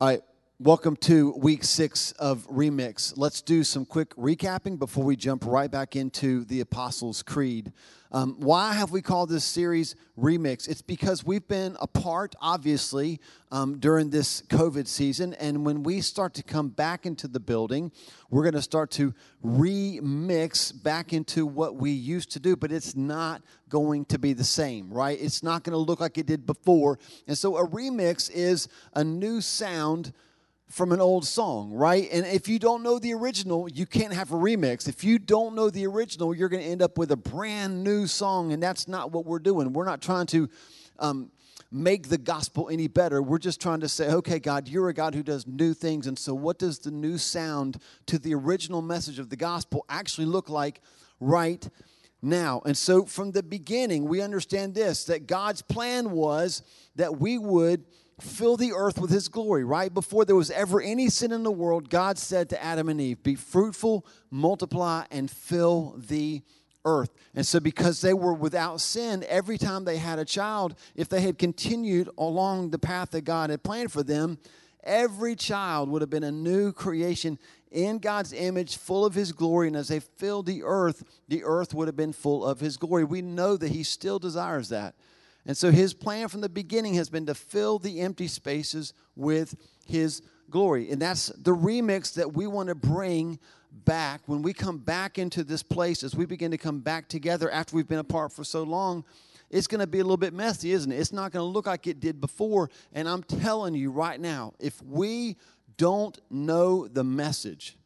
Right, welcome to week six of Remix. Let's do some quick recapping before we jump right back into the Apostles' Creed. Um, why have we called this series Remix? It's because we've been apart, obviously, um, during this COVID season. And when we start to come back into the building, we're going to start to remix back into what we used to do, but it's not going to be the same, right? It's not going to look like it did before. And so a remix is a new sound from an old song, right? And if you don't know the original, you can't have a remix. If you don't know the original, you're going to end up with a brand new song, and that's not what we're doing. We're not trying to um, make the gospel any better. We're just trying to say, okay, God, you're a God who does new things. And so, what does the new sound to the original message of the gospel actually look like right now? And so, from the beginning, we understand this that God's plan was that we would fill the earth with his glory. Right before there was ever any sin in the world, God said to Adam and Eve, Be fruitful, multiply, and fill the earth. And so, because they were without sin, every time they had a child, if they had continued along the path that God had planned for them, every child would have been a new creation in God's image, full of His glory. And as they filled the earth, the earth would have been full of His glory. We know that He still desires that. And so his plan from the beginning has been to fill the empty spaces with his glory. And that's the remix that we want to bring back when we come back into this place as we begin to come back together after we've been apart for so long. It's going to be a little bit messy, isn't it? It's not going to look like it did before. And I'm telling you right now, if we don't know the message,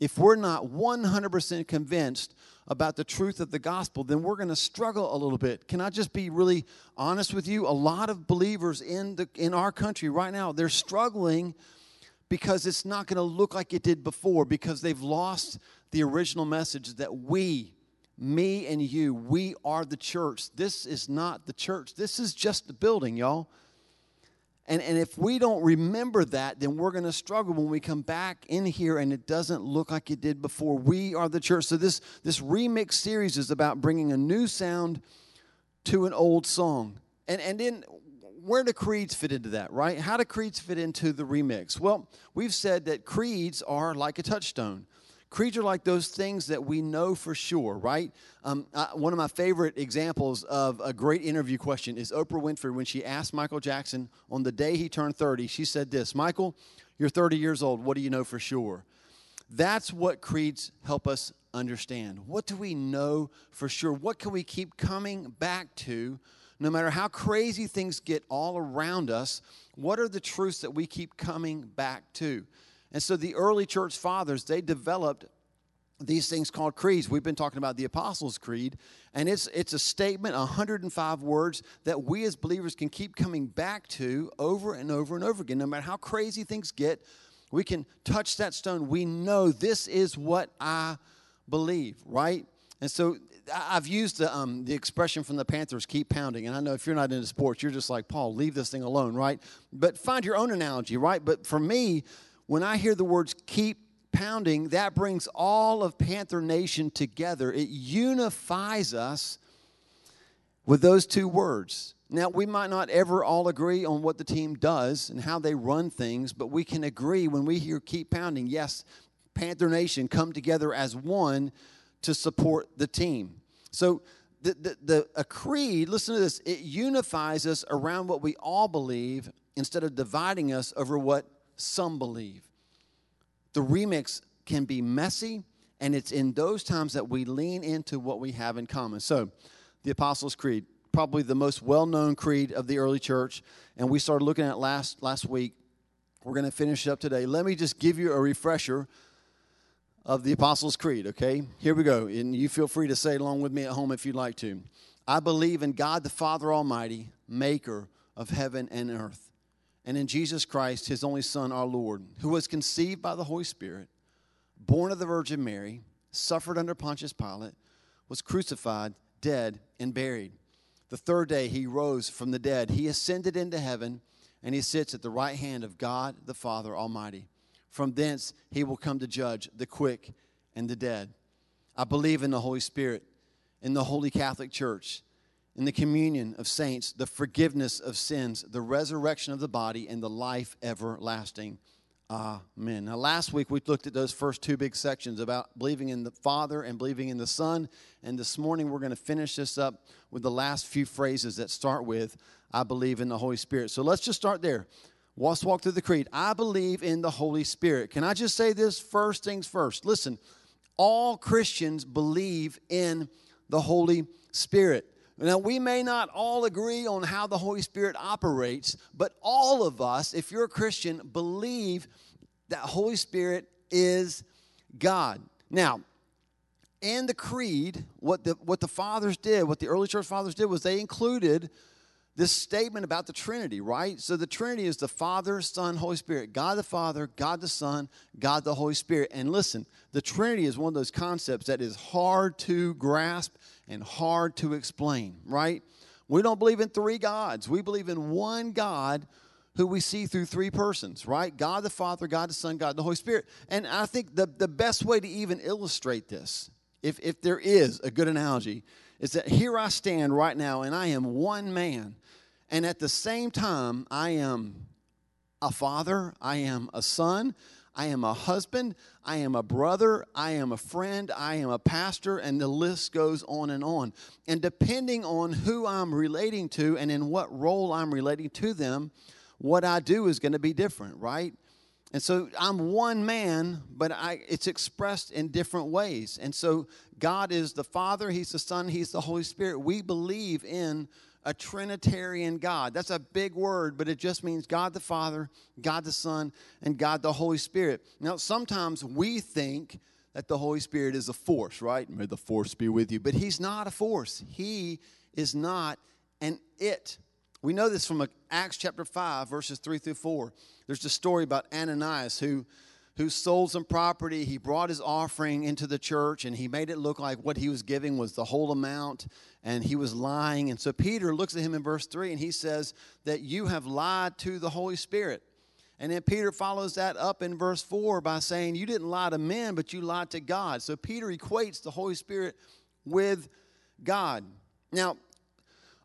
if we're not 100% convinced about the truth of the gospel, then we're going to struggle a little bit. Can I just be really honest with you? A lot of believers in the in our country right now, they're struggling because it's not going to look like it did before because they've lost the original message that we me and you, we are the church. This is not the church. This is just the building, y'all. And, and if we don't remember that, then we're going to struggle when we come back in here and it doesn't look like it did before. We are the church. So, this, this remix series is about bringing a new sound to an old song. And, and then, where do creeds fit into that, right? How do creeds fit into the remix? Well, we've said that creeds are like a touchstone. Creeds are like those things that we know for sure, right? Um, uh, one of my favorite examples of a great interview question is Oprah Winfrey when she asked Michael Jackson on the day he turned 30, she said this Michael, you're 30 years old. What do you know for sure? That's what creeds help us understand. What do we know for sure? What can we keep coming back to no matter how crazy things get all around us? What are the truths that we keep coming back to? And so the early church fathers, they developed these things called creeds. We've been talking about the Apostles' Creed, and it's it's a statement, 105 words that we as believers can keep coming back to over and over and over again. No matter how crazy things get, we can touch that stone. We know this is what I believe, right? And so I've used the, um, the expression from the Panthers, keep pounding. And I know if you're not into sports, you're just like, Paul, leave this thing alone, right? But find your own analogy, right? But for me, when I hear the words keep pounding, that brings all of Panther Nation together. It unifies us with those two words. Now, we might not ever all agree on what the team does and how they run things, but we can agree when we hear keep pounding, yes, Panther Nation come together as one to support the team. So, the, the, the, a creed, listen to this, it unifies us around what we all believe instead of dividing us over what some believe. The remix can be messy, and it's in those times that we lean into what we have in common. So, the Apostles' Creed, probably the most well known creed of the early church, and we started looking at last, last week. We're going to finish up today. Let me just give you a refresher of the Apostles' Creed, okay? Here we go. And you feel free to say along with me at home if you'd like to. I believe in God the Father Almighty, maker of heaven and earth and in Jesus Christ, his only Son, our Lord, who was conceived by the Holy Spirit, born of the Virgin Mary, suffered under Pontius Pilate, was crucified, dead, and buried. The third day he rose from the dead. He ascended into heaven, and he sits at the right hand of God the Father Almighty. From thence he will come to judge the quick and the dead. I believe in the Holy Spirit, in the Holy Catholic Church and the communion of saints, the forgiveness of sins, the resurrection of the body, and the life everlasting. Amen. Now, last week we looked at those first two big sections about believing in the Father and believing in the Son. And this morning we're going to finish this up with the last few phrases that start with, I believe in the Holy Spirit. So let's just start there. Let's walk through the creed. I believe in the Holy Spirit. Can I just say this first things first? Listen, all Christians believe in the Holy Spirit. Now, we may not all agree on how the Holy Spirit operates, but all of us, if you're a Christian, believe that Holy Spirit is God. Now, in the creed, what the, what the fathers did, what the early church fathers did, was they included this statement about the Trinity, right? So the Trinity is the Father, Son, Holy Spirit. God the Father, God the Son, God the Holy Spirit. And listen, the Trinity is one of those concepts that is hard to grasp and hard to explain, right? We don't believe in three gods. We believe in one God who we see through three persons, right? God the Father, God the Son, God the Holy Spirit. And I think the, the best way to even illustrate this, if, if there is a good analogy, is that here I stand right now and I am one man. And at the same time, I am a father, I am a son, I am a husband, I am a brother, I am a friend, I am a pastor, and the list goes on and on. And depending on who I'm relating to and in what role I'm relating to them, what I do is going to be different, right? And so I'm one man, but I, it's expressed in different ways. And so God is the Father, He's the Son, He's the Holy Spirit. We believe in a Trinitarian God. That's a big word, but it just means God the Father, God the Son, and God the Holy Spirit. Now, sometimes we think that the Holy Spirit is a force, right? May the force be with you. But He's not a force, He is not an it. We know this from Acts chapter 5, verses 3 through 4. There's the story about Ananias who who sold some property. He brought his offering into the church and he made it look like what he was giving was the whole amount and he was lying. And so Peter looks at him in verse 3 and he says that you have lied to the Holy Spirit. And then Peter follows that up in verse 4 by saying, You didn't lie to men, but you lied to God. So Peter equates the Holy Spirit with God. Now,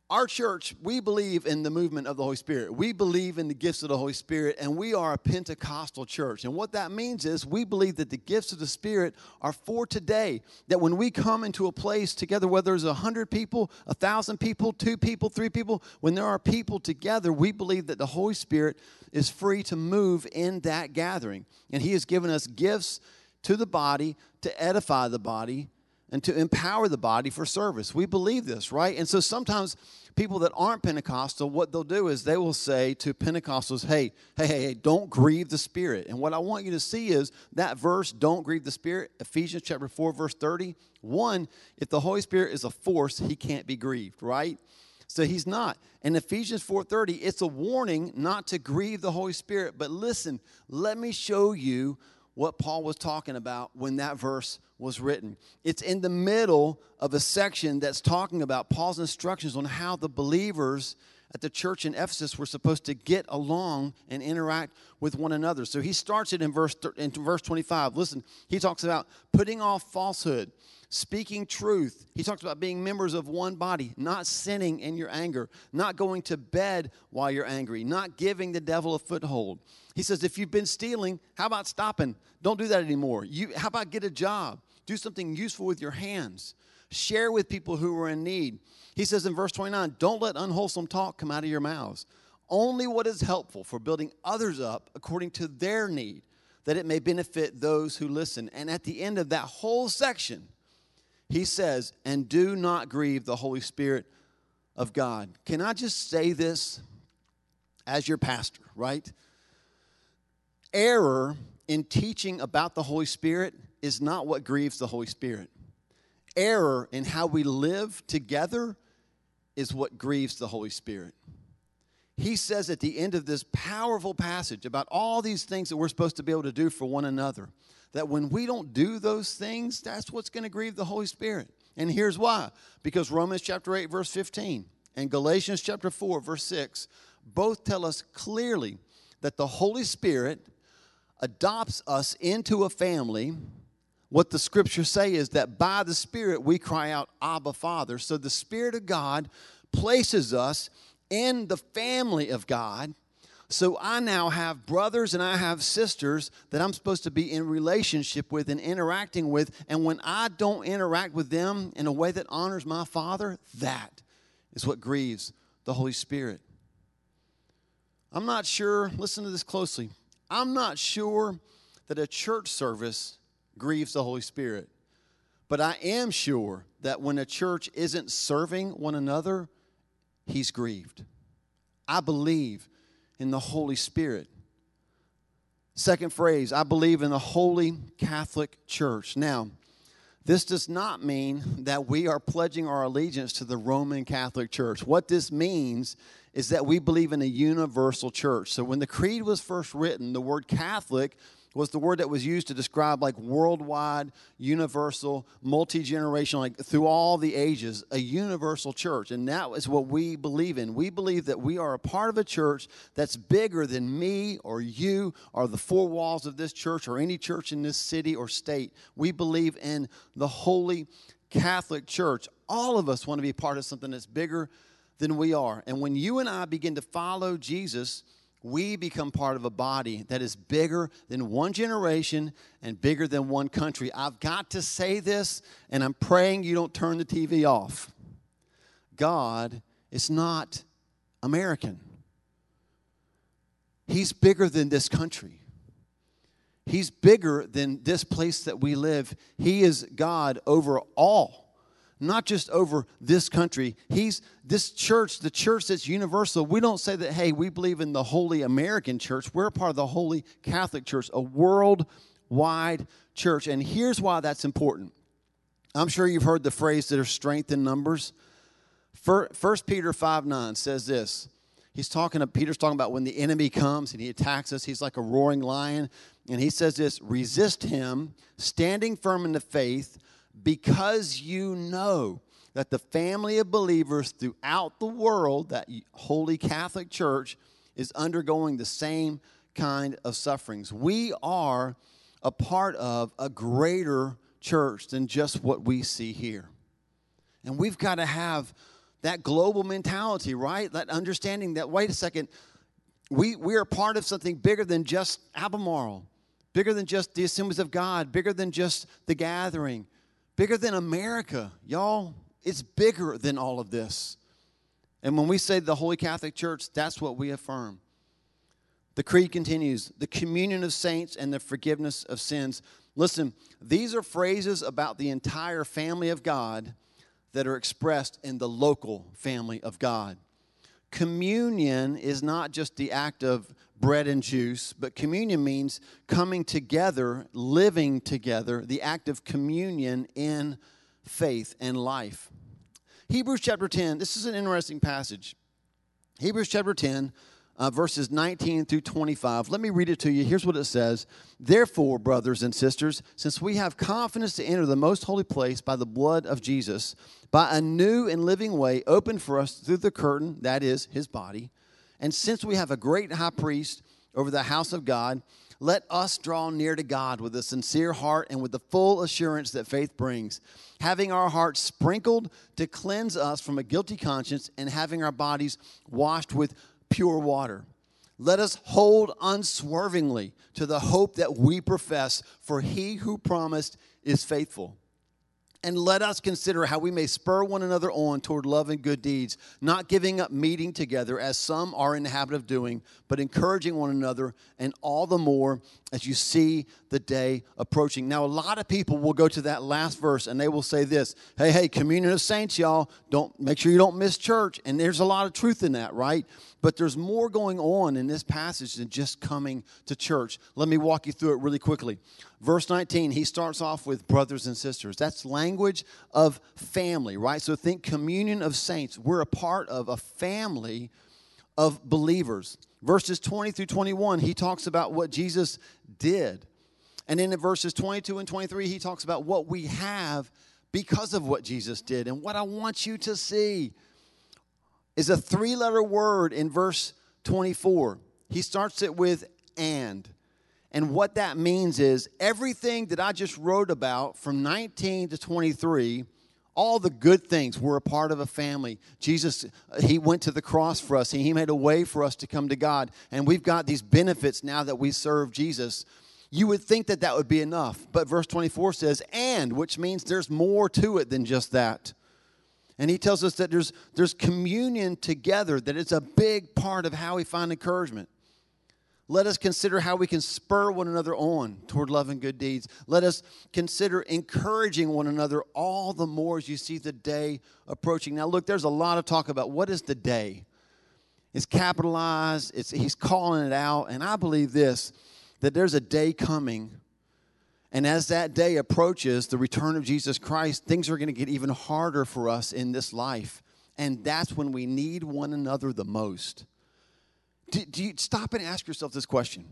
our church, we believe in the movement of the Holy Spirit. We believe in the gifts of the Holy Spirit, and we are a Pentecostal church. And what that means is we believe that the gifts of the Spirit are for today. That when we come into a place together, whether a hundred people, a thousand people, two people, three people, when there are people together, we believe that the Holy Spirit is free to move in that gathering. And He has given us gifts to the body to edify the body and to empower the body for service. We believe this, right? And so sometimes people that aren't Pentecostal, what they'll do is they will say to Pentecostals, hey, hey, hey, don't grieve the Spirit. And what I want you to see is that verse, don't grieve the Spirit, Ephesians chapter 4, verse 30. One, if the Holy Spirit is a force, he can't be grieved, right? So he's not. In Ephesians 4:30, it's a warning not to grieve the Holy Spirit. But listen, let me show you what Paul was talking about when that verse was written. It's in the middle of a section that's talking about Paul's instructions on how the believers at the church in Ephesus were supposed to get along and interact with one another. So he starts it in verse in verse 25. Listen, he talks about putting off falsehood, speaking truth. He talks about being members of one body, not sinning in your anger, not going to bed while you're angry, not giving the devil a foothold. He says if you've been stealing, how about stopping? Don't do that anymore. You how about get a job? Do something useful with your hands. Share with people who are in need. He says in verse 29 Don't let unwholesome talk come out of your mouths. Only what is helpful for building others up according to their need, that it may benefit those who listen. And at the end of that whole section, he says, And do not grieve the Holy Spirit of God. Can I just say this as your pastor, right? Error in teaching about the Holy Spirit is not what grieves the Holy Spirit. Error in how we live together is what grieves the Holy Spirit. He says at the end of this powerful passage about all these things that we're supposed to be able to do for one another, that when we don't do those things, that's what's going to grieve the Holy Spirit. And here's why because Romans chapter 8, verse 15, and Galatians chapter 4, verse 6 both tell us clearly that the Holy Spirit adopts us into a family what the scriptures say is that by the Spirit we cry out, Abba, Father. So the Spirit of God places us in the family of God. So I now have brothers and I have sisters that I'm supposed to be in relationship with and interacting with. And when I don't interact with them in a way that honors my Father, that is what grieves the Holy Spirit. I'm not sure, listen to this closely. I'm not sure that a church service grieves the Holy Spirit. But I am sure that when a church isn't serving one another, he's grieved. I believe in the Holy Spirit. Second phrase, I believe in the Holy Catholic Church. Now, this does not mean that we are pledging our allegiance to the Roman Catholic Church. What this means is that we believe in a universal church. So when the creed was first written, the word Catholic was the word that was used to describe like worldwide, universal, multi generational, like through all the ages, a universal church. And that is what we believe in. We believe that we are a part of a church that's bigger than me or you or the four walls of this church or any church in this city or state. We believe in the Holy Catholic Church. All of us want to be part of something that's bigger than we are. And when you and I begin to follow Jesus, we become part of a body that is bigger than one generation and bigger than one country. I've got to say this, and I'm praying you don't turn the TV off. God is not American, He's bigger than this country. He's bigger than this place that we live. He is God over all not just over this country. He's this church, the church that's universal. We don't say that, hey, we believe in the Holy American Church. We're part of the Holy Catholic Church, a worldwide church. And here's why that's important. I'm sure you've heard the phrase that are strength in numbers. First Peter 5 9 says this. He's talking, Peter's talking about when the enemy comes and he attacks us, he's like a roaring lion. And he says this resist him, standing firm in the faith because you know that the family of believers throughout the world, that Holy Catholic Church, is undergoing the same kind of sufferings. We are a part of a greater church than just what we see here. And we've got to have that global mentality, right? That understanding that, wait a second, we, we are part of something bigger than just Albemarle, bigger than just the assemblies of God, bigger than just the gathering, bigger than America. Y'all, it's bigger than all of this. And when we say the Holy Catholic Church, that's what we affirm. The creed continues the communion of saints and the forgiveness of sins. Listen, these are phrases about the entire family of God that are expressed in the local family of God. Communion is not just the act of bread and juice, but communion means coming together, living together, the act of communion in faith and life. Hebrews chapter 10, this is an interesting passage. Hebrews chapter 10, uh, verses 19 through 25. Let me read it to you. Here's what it says Therefore, brothers and sisters, since we have confidence to enter the most holy place by the blood of Jesus, by a new and living way opened for us through the curtain, that is, his body and since we have a great high priest over the house of God, let us draw near to God with a sincere heart and with the full assurance that faith brings, having our hearts sprinkled to cleanse us from a guilty conscience and having our bodies washed with pure water. Let us hold unswervingly to the hope that we profess, for he who promised is faithful. And let us consider how we may spur one another on toward love and good deeds, not giving up meeting together as some are in the habit of doing, but encouraging one another, and all the more as you see the day approaching. Now, a lot of people will go to that last verse and they will say this Hey, hey, communion of saints, y'all, don't make sure you don't miss church. And there's a lot of truth in that, right? But there's more going on in this passage than just coming to church. Let me walk you through it really quickly. Verse 19, he starts off with brothers and sisters. That's language of family, right? So think communion of saints. We're a part of a family of believers. Verses 20 through 21, he talks about what Jesus did. And then in verses 22 and 23, he talks about what we have because of what Jesus did. And what I want you to see is a three letter word in verse 24. He starts it with and. And what that means is everything that I just wrote about from 19 to 23, all the good things. We're a part of a family. Jesus, He went to the cross for us. He made a way for us to come to God. And we've got these benefits now that we serve Jesus. You would think that that would be enough. But verse 24 says, and, which means there's more to it than just that. And he tells us that there's, there's communion together, that it's a big part of how we find encouragement. Let us consider how we can spur one another on toward love and good deeds. Let us consider encouraging one another all the more as you see the day approaching. Now, look, there's a lot of talk about what is the day. It's capitalized, it's, he's calling it out. And I believe this that there's a day coming. And as that day approaches, the return of Jesus Christ, things are going to get even harder for us in this life. And that's when we need one another the most. Do, do you stop and ask yourself this question?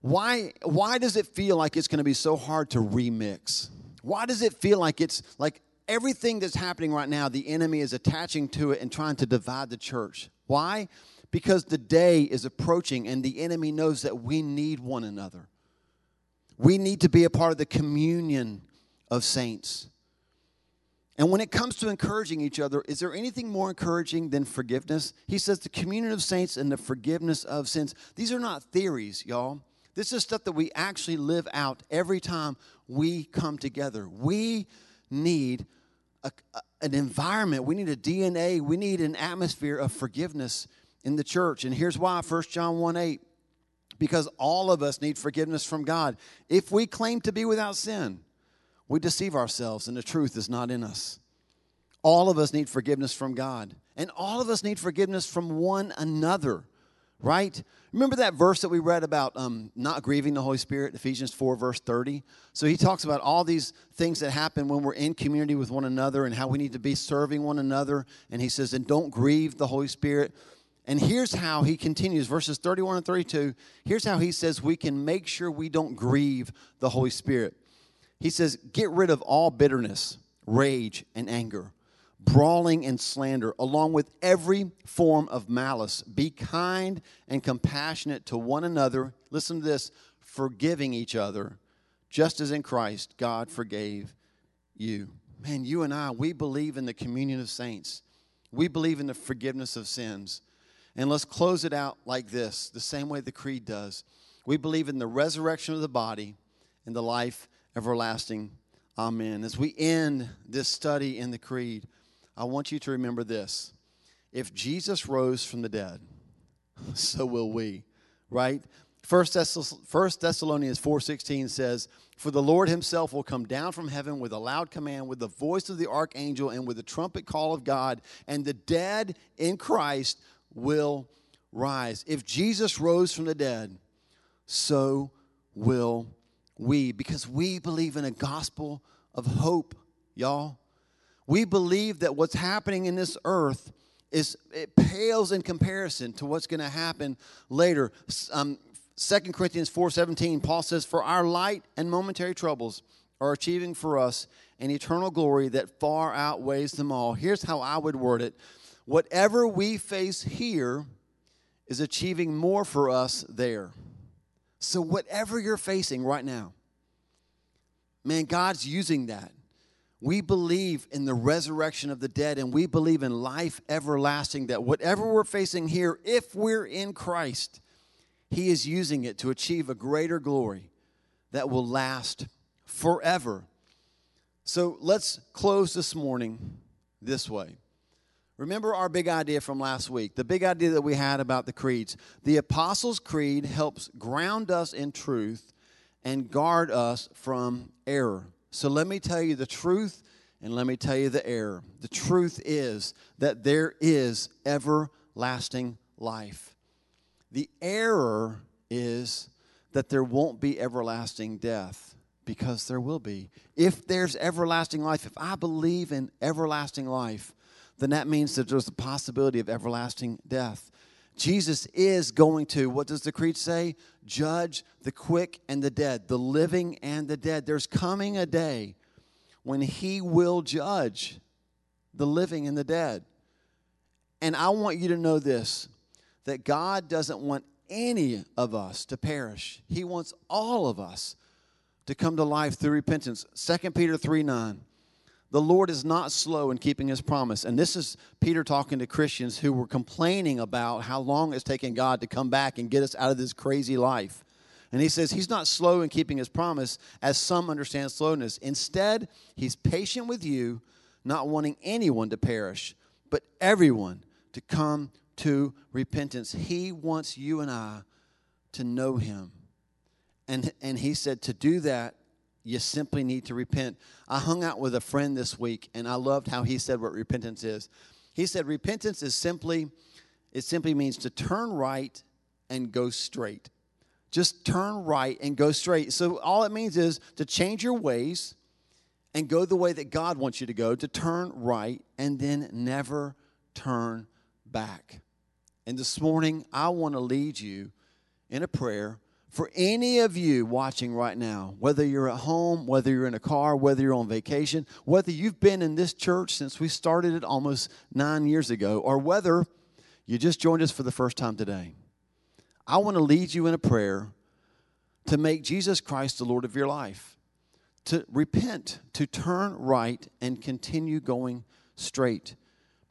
Why, why does it feel like it's going to be so hard to remix? Why does it feel like it's like everything that's happening right now, the enemy is attaching to it and trying to divide the church? Why? Because the day is approaching and the enemy knows that we need one another. We need to be a part of the communion of saints. And when it comes to encouraging each other, is there anything more encouraging than forgiveness? He says the communion of saints and the forgiveness of sins. These are not theories, y'all. This is stuff that we actually live out every time we come together. We need a, a, an environment, we need a DNA, we need an atmosphere of forgiveness in the church. And here's why 1 John 1 8 because all of us need forgiveness from God. If we claim to be without sin, we deceive ourselves and the truth is not in us. All of us need forgiveness from God, and all of us need forgiveness from one another, right? Remember that verse that we read about um, not grieving the Holy Spirit, Ephesians 4, verse 30? So he talks about all these things that happen when we're in community with one another and how we need to be serving one another. And he says, and don't grieve the Holy Spirit. And here's how he continues, verses 31 and 32. Here's how he says we can make sure we don't grieve the Holy Spirit. He says, Get rid of all bitterness, rage, and anger, brawling and slander, along with every form of malice. Be kind and compassionate to one another. Listen to this forgiving each other, just as in Christ God forgave you. Man, you and I, we believe in the communion of saints, we believe in the forgiveness of sins. And let's close it out like this the same way the Creed does. We believe in the resurrection of the body and the life everlasting. Amen. As we end this study in the Creed, I want you to remember this. If Jesus rose from the dead, so will we, right? First, Thessalonians 4:16 says, "For the Lord himself will come down from heaven with a loud command, with the voice of the archangel and with the trumpet call of God, and the dead in Christ will rise." If Jesus rose from the dead, so will we because we believe in a gospel of hope, y'all. We believe that what's happening in this earth is it pales in comparison to what's going to happen later. Um, 2 Corinthians 4:17 Paul says for our light and momentary troubles are achieving for us an eternal glory that far outweighs them all. Here's how I would word it. Whatever we face here is achieving more for us there. So, whatever you're facing right now, man, God's using that. We believe in the resurrection of the dead and we believe in life everlasting, that whatever we're facing here, if we're in Christ, He is using it to achieve a greater glory that will last forever. So let's close this morning this way. Remember our big idea from last week, the big idea that we had about the creeds. The Apostles' Creed helps ground us in truth and guard us from error. So let me tell you the truth and let me tell you the error. The truth is that there is everlasting life. The error is that there won't be everlasting death because there will be. If there's everlasting life, if I believe in everlasting life, then that means that there's a possibility of everlasting death. Jesus is going to, what does the creed say? Judge the quick and the dead, the living and the dead. There's coming a day when he will judge the living and the dead. And I want you to know this that God doesn't want any of us to perish, He wants all of us to come to life through repentance. 2 Peter 3 9 The Lord is not slow in keeping his promise. And this is Peter talking to Christians who were complaining about how long it's taken God to come back and get us out of this crazy life. And he says he's not slow in keeping his promise, as some understand slowness. Instead, he's patient with you, not wanting anyone to perish, but everyone to come to repentance. He wants you and I to know him. And, and he said to do that, you simply need to repent. I hung out with a friend this week and I loved how he said what repentance is. He said repentance is simply it simply means to turn right and go straight. Just turn right and go straight. So all it means is to change your ways and go the way that God wants you to go, to turn right and then never turn back. And this morning I want to lead you in a prayer for any of you watching right now, whether you're at home, whether you're in a car, whether you're on vacation, whether you've been in this church since we started it almost nine years ago, or whether you just joined us for the first time today, I want to lead you in a prayer to make Jesus Christ the Lord of your life, to repent, to turn right, and continue going straight.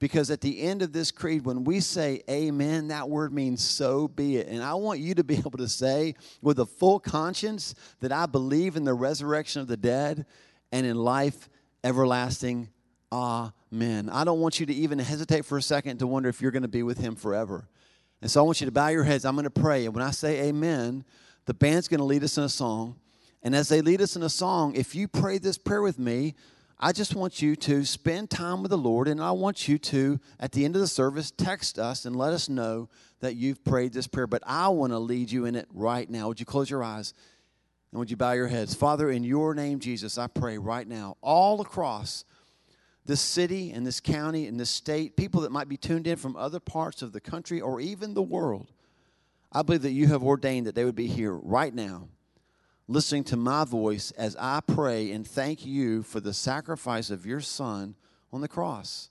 Because at the end of this creed, when we say amen, that word means so be it. And I want you to be able to say with a full conscience that I believe in the resurrection of the dead and in life everlasting. Amen. I don't want you to even hesitate for a second to wonder if you're going to be with him forever. And so I want you to bow your heads. I'm going to pray. And when I say amen, the band's going to lead us in a song. And as they lead us in a song, if you pray this prayer with me, I just want you to spend time with the Lord, and I want you to, at the end of the service, text us and let us know that you've prayed this prayer. But I want to lead you in it right now. Would you close your eyes and would you bow your heads? Father, in your name, Jesus, I pray right now, all across this city and this county and this state, people that might be tuned in from other parts of the country or even the world, I believe that you have ordained that they would be here right now listening to my voice as I pray and thank you for the sacrifice of your Son on the cross.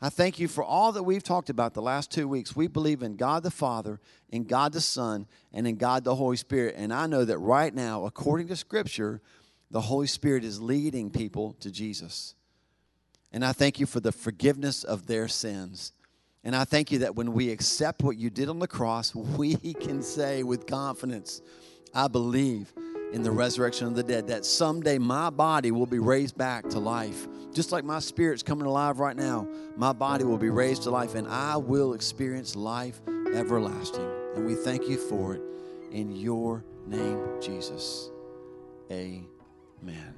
I thank you for all that we've talked about the last two weeks. We believe in God the Father, in God the Son, and in God the Holy Spirit. And I know that right now, according to Scripture, the Holy Spirit is leading people to Jesus. And I thank you for the forgiveness of their sins. And I thank you that when we accept what you did on the cross, we can say with confidence, I believe in the resurrection of the dead, that someday my body will be raised back to life. Just like my spirit's coming alive right now, my body will be raised to life and I will experience life everlasting. And we thank you for it in your name, Jesus. Amen.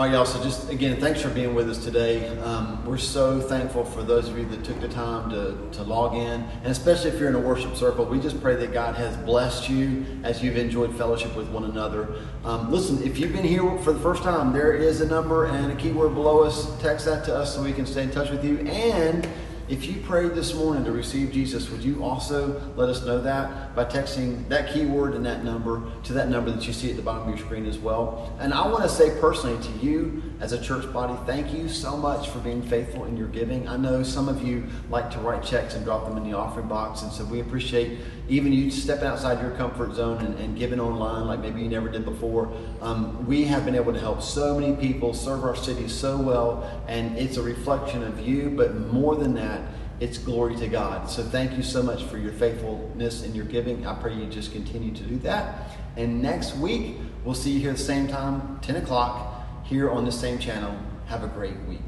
All right, y'all. So, just again, thanks for being with us today. Um, we're so thankful for those of you that took the time to, to log in, and especially if you're in a worship circle. We just pray that God has blessed you as you've enjoyed fellowship with one another. Um, listen, if you've been here for the first time, there is a number and a keyword below us. Text that to us so we can stay in touch with you. And if you prayed this morning to receive Jesus, would you also let us know that by texting that keyword and that number to that number that you see at the bottom of your screen as well? And I want to say personally to you as a church body, thank you so much for being faithful in your giving. I know some of you like to write checks and drop them in the offering box, and so we appreciate even you stepping outside your comfort zone and, and giving online like maybe you never did before. Um, we have been able to help so many people serve our city so well, and it's a reflection of you, but more than that, it's glory to God. So thank you so much for your faithfulness and your giving. I pray you just continue to do that. And next week, we'll see you here at the same time, 10 o'clock, here on the same channel. Have a great week.